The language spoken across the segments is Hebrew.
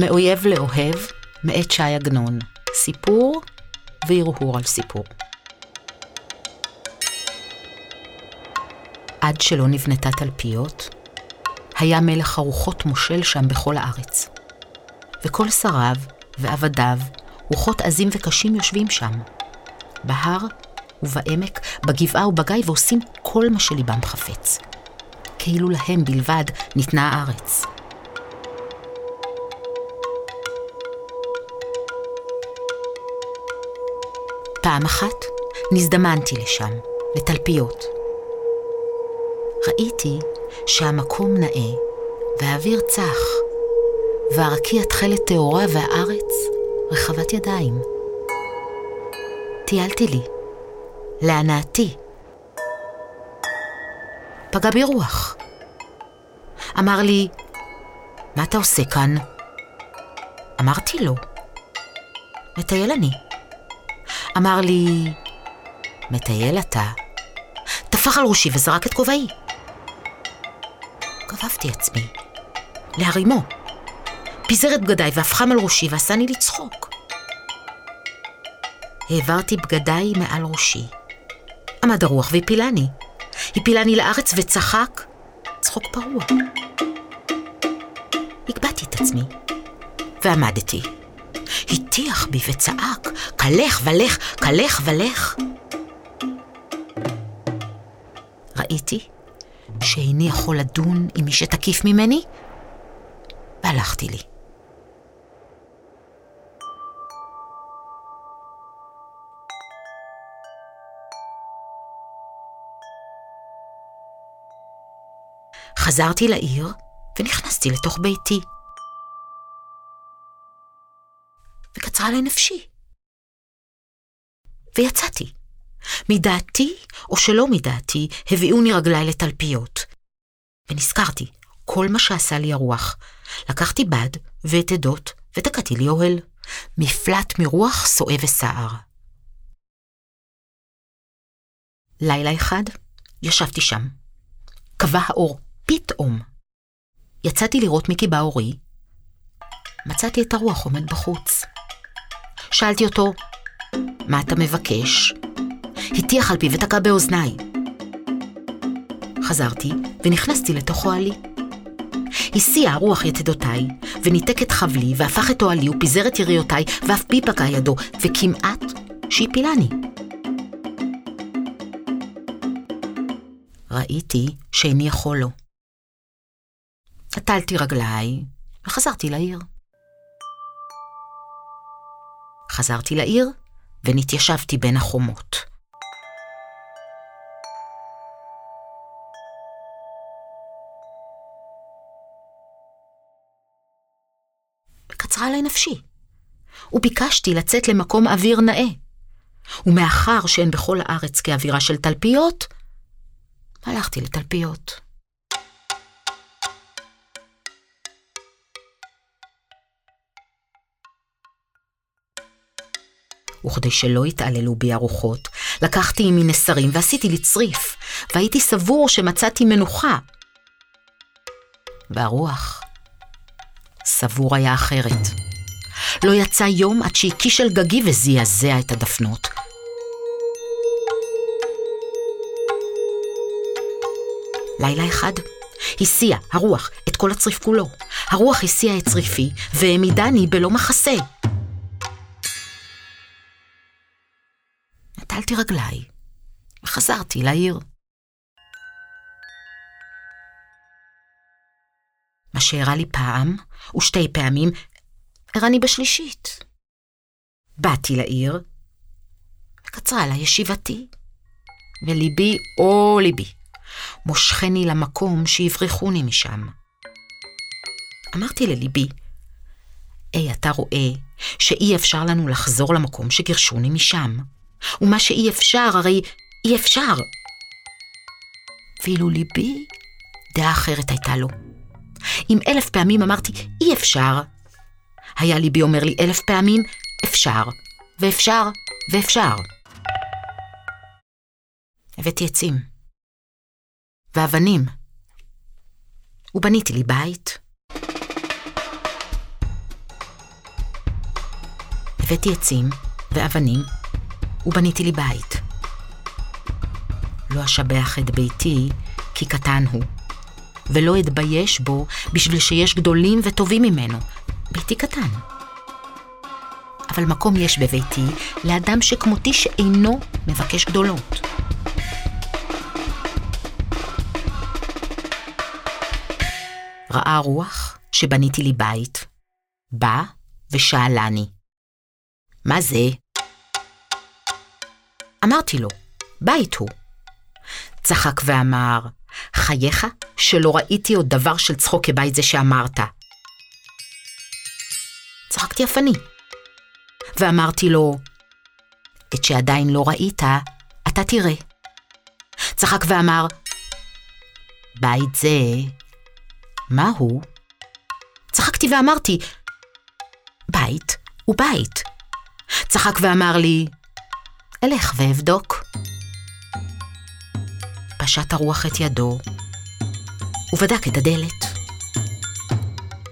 מאויב לאוהב, מאת ש"י עגנון. סיפור והרהור על סיפור. עד שלא נבנתה תלפיות, היה מלך הרוחות מושל שם בכל הארץ. וכל שריו ועבדיו, רוחות עזים וקשים יושבים שם, בהר ובעמק, בגבעה ובגיא, ועושים כל מה שליבם חפץ. כאילו להם בלבד ניתנה הארץ. פעם אחת נזדמנתי לשם, לתלפיות. ראיתי שהמקום נאה, והאוויר צח, והרקיע תכלת טהורה והארץ רחבת ידיים. טיילתי לי, להנאתי. פגע בי רוח. אמר לי, מה אתה עושה כאן? אמרתי לו, מטייל אני. אמר לי, מטייל אתה? טפח על ראשי וזרק את כובעי. גבבתי עצמי, להרימו. פיזר את בגדיי והפכם על ראשי ועשני לצחוק. העברתי בגדיי מעל ראשי. עמד הרוח והפילני. הפילני לארץ וצחק צחוק פרוע. הגבהתי את עצמי, ועמדתי. הטיח בי וצעק, קלך ולך, קלך ולך. ראיתי שאיני יכול לדון עם מי שתקיף ממני, והלכתי לי. חזרתי לעיר ונכנסתי לתוך ביתי. וקצרה עלי נפשי. ויצאתי. מדעתי או שלא מדעתי, הביאוני רגליי לתלפיות. ונזכרתי, כל מה שעשה לי הרוח. לקחתי בד ואת עדות ותקעתי לי אוהל. מפלט מרוח סועה וסער. לילה אחד ישבתי שם. קבע האור פתאום. יצאתי לראות מי קיבה אורי. מצאתי את הרוח עומד בחוץ. שאלתי אותו, מה אתה מבקש? הטיח על פי ותקע באוזניי. חזרתי ונכנסתי לתוך אוהלי. הסיע הרוח יתדותיי, וניתק את חבלי, והפך את אוהלי, ופיזר את יריותיי, ואף פי פקע ידו, וכמעט שהפילני. ראיתי שאיני יכול לו. נטלתי רגליי וחזרתי לעיר. חזרתי לעיר ונתיישבתי בין החומות. וקצרה עלי נפשי, וביקשתי לצאת למקום אוויר נאה. ומאחר שאין בכל הארץ כאווירה של תלפיות, הלכתי לתלפיות. וכדי שלא יתעללו בי הרוחות, לקחתי עמי נסרים ועשיתי לי צריף, והייתי סבור שמצאתי מנוחה. והרוח סבור היה אחרת. לא יצא יום עד שהקיש על גגי וזעזע את הדפנות. לילה אחד הסיע הרוח את כל הצריף כולו. הרוח הסיע את צריפי והעמידני בלא מחסה. נטלתי רגליי וחזרתי לעיר. מה שאירע לי פעם, ושתי פעמים, אירע לי בשלישית. באתי לעיר, וקצרה לה ישיבתי, וליבי, או ליבי, מושכני למקום שיברחוני משם. אמרתי לליבי, היי, אתה רואה שאי אפשר לנו לחזור למקום שגירשוני משם. ומה שאי אפשר, הרי אי אפשר. ואילו ליבי, דעה אחרת הייתה לו. אם אלף פעמים אמרתי, אי אפשר, היה ליבי אומר לי אלף פעמים, אפשר, ואפשר, ואפשר. הבאתי עצים, ואבנים, ובניתי לי בית. הבאתי עצים ואבנים ובניתי לי בית. לא אשבח את ביתי כי קטן הוא, ולא אתבייש בו בשביל שיש גדולים וטובים ממנו. ביתי קטן. אבל מקום יש בביתי לאדם שכמותי שאינו מבקש גדולות. ראה רוח שבניתי לי בית, בא ושאלני, מה זה? אמרתי לו, בית הוא. צחק ואמר, חייך שלא ראיתי עוד דבר של צחוק כבית זה שאמרת. צחקתי אף אני, ואמרתי לו, את שעדיין לא ראית, אתה תראה. צחק ואמר, בית זה, מה הוא? צחקתי ואמרתי, בית הוא בית. צחק ואמר לי, אלך ואבדוק. פשט הרוח את ידו, ובדק את הדלת.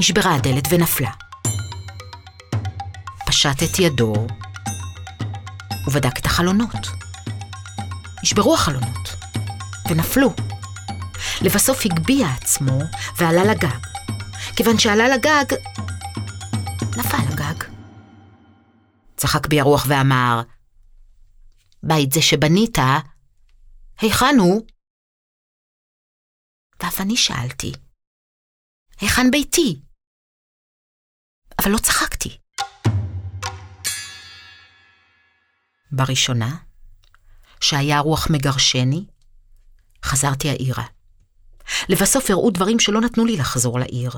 נשברה הדלת ונפלה. פשט את ידו, ובדק את החלונות. נשברו החלונות, ונפלו. לבסוף הגביה עצמו ועלה לגג. כיוון שעלה לגג, נפל הגג. צחק בי הרוח ואמר, בית זה שבנית, היכן הוא? ואף אני שאלתי, היכן ביתי? אבל לא צחקתי. בראשונה, שהיה רוח מגרשני, חזרתי העירה. לבסוף הראו דברים שלא נתנו לי לחזור לעיר.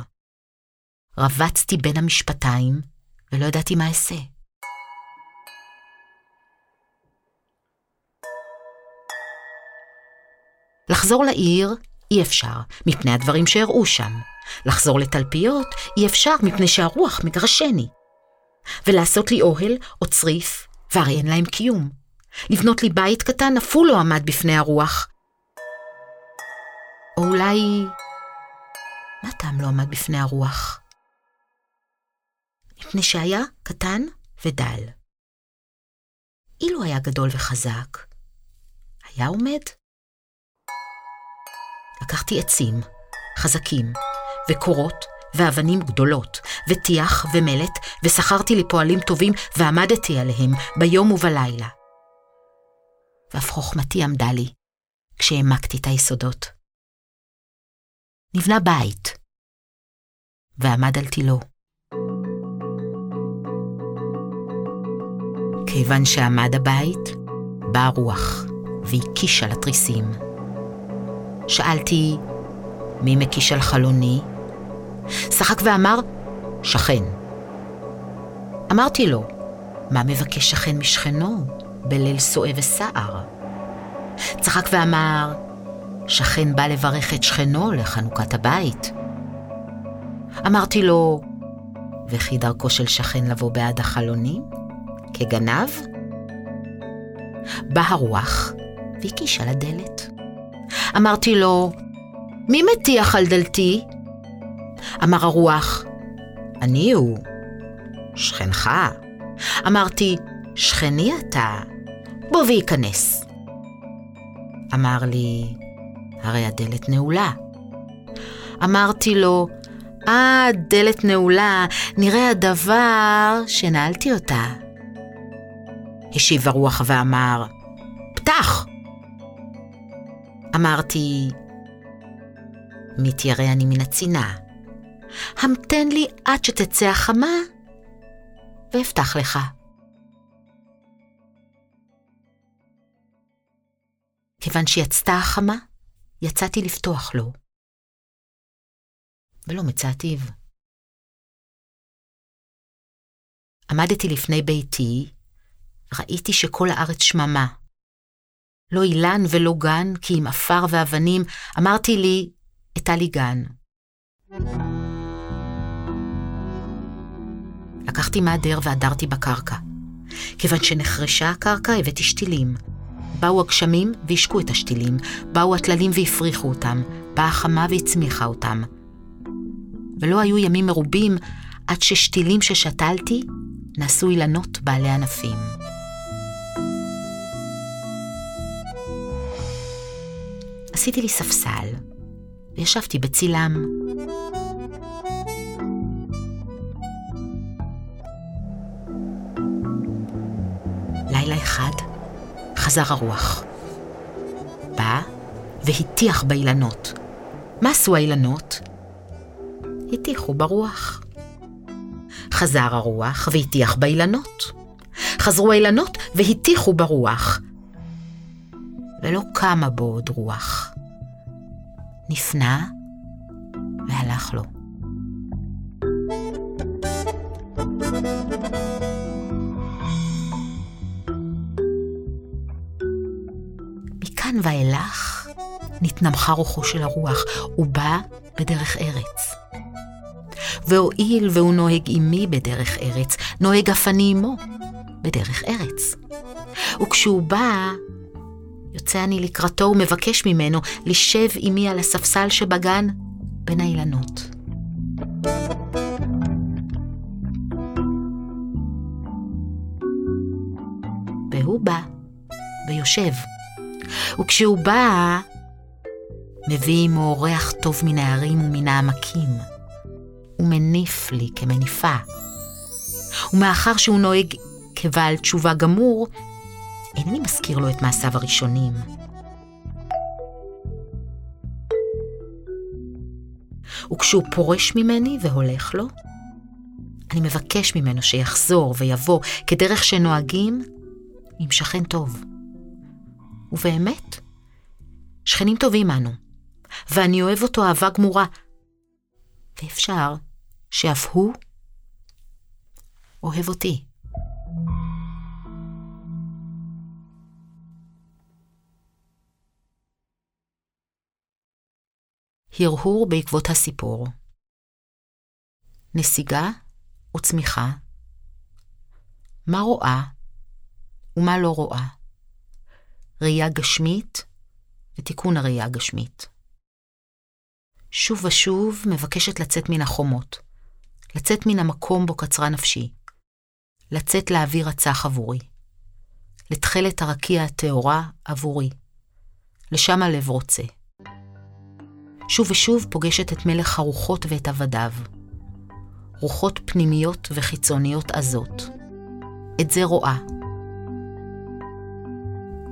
רבצתי בין המשפטיים, ולא ידעתי מה אעשה. לחזור לעיר אי אפשר, מפני הדברים שהראו שם. לחזור לתלפיות אי אפשר, מפני שהרוח מגרשני. ולעשות לי אוהל או צריף, והרי אין להם קיום. לבנות לי בית קטן אף הוא לא עמד בפני הרוח. או אולי... מה טעם לא עמד בפני הרוח? מפני שהיה קטן ודל. אילו היה גדול וחזק, היה עומד? לקחתי עצים, חזקים, וקורות, ואבנים גדולות, וטיח ומלט, ושכרתי לי פועלים טובים, ועמדתי עליהם ביום ובלילה. ואף חוכמתי עמדה לי, כשהעמקתי את היסודות. נבנה בית, ועמד על תילו. כיוון שעמד הבית, באה רוח, והקיש על התריסים. שאלתי, מי מקיש על חלוני? שחק ואמר, שכן. אמרתי לו, מה מבקש שכן משכנו בליל סועה וסער? צחק ואמר, שכן בא לברך את שכנו לחנוכת הבית. אמרתי לו, וכי דרכו של שכן לבוא בעד החלונים? כגנב? בא הרוח והקיש על הדלת. אמרתי לו, מי מטיח על דלתי? אמר הרוח, אני הוא. שכנך. אמרתי, שכני אתה, בוא וייכנס. אמר לי, הרי הדלת נעולה. אמרתי לו, אה, דלת נעולה, נראה הדבר שנעלתי אותה. השיב הרוח ואמר, פתח! אמרתי, מתיירא אני מן הצינה. המתן לי עד שתצא החמה, ואפתח לך. כיוון שיצתה החמה, יצאתי לפתוח לו. ולא מצאתיו. עמדתי לפני ביתי, ראיתי שכל הארץ שממה. לא אילן ולא גן, כי עם עפר ואבנים, אמרתי לי, אטה לי גן. לקחתי מהדר והדרתי בקרקע. כיוון שנחרשה הקרקע, הבאתי שתילים. באו הגשמים והשקו את השתילים, באו הטללים והפריחו אותם, באה החמה והצמיחה אותם. ולא היו ימים מרובים עד ששתילים ששתלתי נעשו אילנות בעלי ענפים. עשיתי לי ספסל, וישבתי בצילם. לילה אחד חזר הרוח. בא והטיח באילנות. מה עשו האילנות? הטיחו ברוח. חזר הרוח והטיח באילנות. חזרו האילנות והטיחו ברוח. ולא קמה בו עוד רוח. נפנה והלך לו. מכאן ואילך נתנמכה רוחו של הרוח, הוא בא בדרך ארץ. והואיל והוא נוהג עמי בדרך ארץ, נוהג אף אני עמו בדרך ארץ. וכשהוא בא, יוצא אני לקראתו ומבקש ממנו לשב עמי על הספסל שבגן בין האילנות. והוא בא ויושב, וכשהוא בא, מביא עמו ריח טוב מן ההרים ומן העמקים. ומניף לי כמניפה. ומאחר שהוא נוהג כבעל תשובה גמור, אינני מזכיר לו את מעשיו הראשונים. וכשהוא פורש ממני והולך לו, אני מבקש ממנו שיחזור ויבוא כדרך שנוהגים עם שכן טוב. ובאמת, שכנים טובים אנו, ואני אוהב אותו אהבה גמורה, ואפשר שאף הוא אוהב אותי. הרהור בעקבות הסיפור נסיגה וצמיחה, מה רואה ומה לא רואה, ראייה גשמית ותיקון הראייה הגשמית. שוב ושוב מבקשת לצאת מן החומות, לצאת מן המקום בו קצרה נפשי, לצאת לאוויר הצח עבורי, לתכלת הרקיע הטהורה עבורי, לשם הלב רוצה. שוב ושוב פוגשת את מלך הרוחות ואת עבדיו, רוחות פנימיות וחיצוניות עזות. את זה רואה.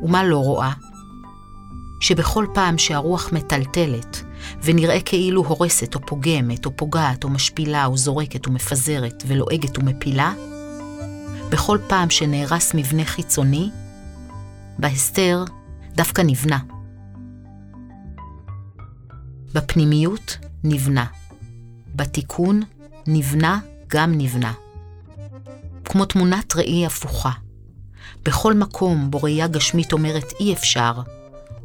ומה לא רואה? שבכל פעם שהרוח מטלטלת, ונראה כאילו הורסת או פוגמת או פוגעת או משפילה או זורקת או מפזרת ולועגת ומפילה, בכל פעם שנהרס מבנה חיצוני, בהסתר דווקא נבנה. בפנימיות נבנה. בתיקון נבנה גם נבנה. כמו תמונת ראי הפוכה. בכל מקום בו ראייה גשמית אומרת אי אפשר,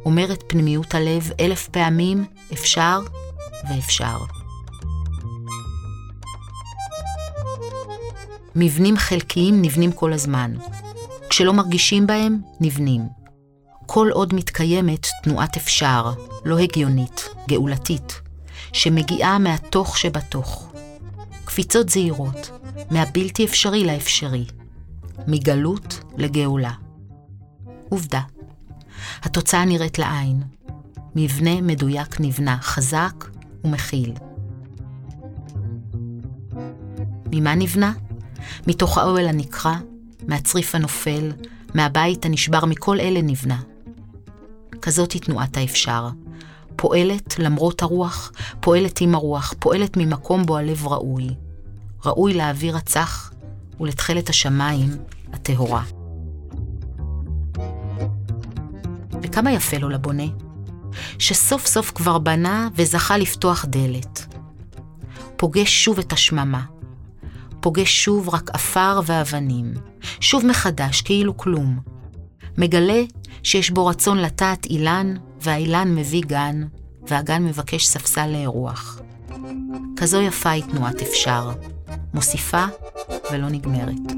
אומרת פנימיות הלב אלף פעמים אפשר ואפשר. מבנים חלקיים נבנים כל הזמן. כשלא מרגישים בהם, נבנים. כל עוד מתקיימת תנועת אפשר, לא הגיונית, גאולתית, שמגיעה מהתוך שבתוך. קפיצות זהירות, מהבלתי אפשרי לאפשרי, מגלות לגאולה. עובדה, התוצאה נראית לעין. מבנה מדויק נבנה, חזק ומכיל. ממה נבנה? מתוך האוהל הנקרע, מהצריף הנופל, מהבית הנשבר, מכל אלה נבנה. כזאת היא תנועת האפשר. פועלת למרות הרוח, פועלת עם הרוח, פועלת ממקום בו הלב ראוי. ראוי לאוויר הצח ולתכלת השמיים הטהורה. וכמה יפה לו לבונה, שסוף סוף כבר בנה וזכה לפתוח דלת. פוגש שוב את השממה, פוגש שוב רק עפר ואבנים, שוב מחדש כאילו כלום. מגלה שיש בו רצון לטעת אילן, והאילן מביא גן, והגן מבקש ספסל לאירוח. כזו יפה היא תנועת אפשר, מוסיפה ולא נגמרת.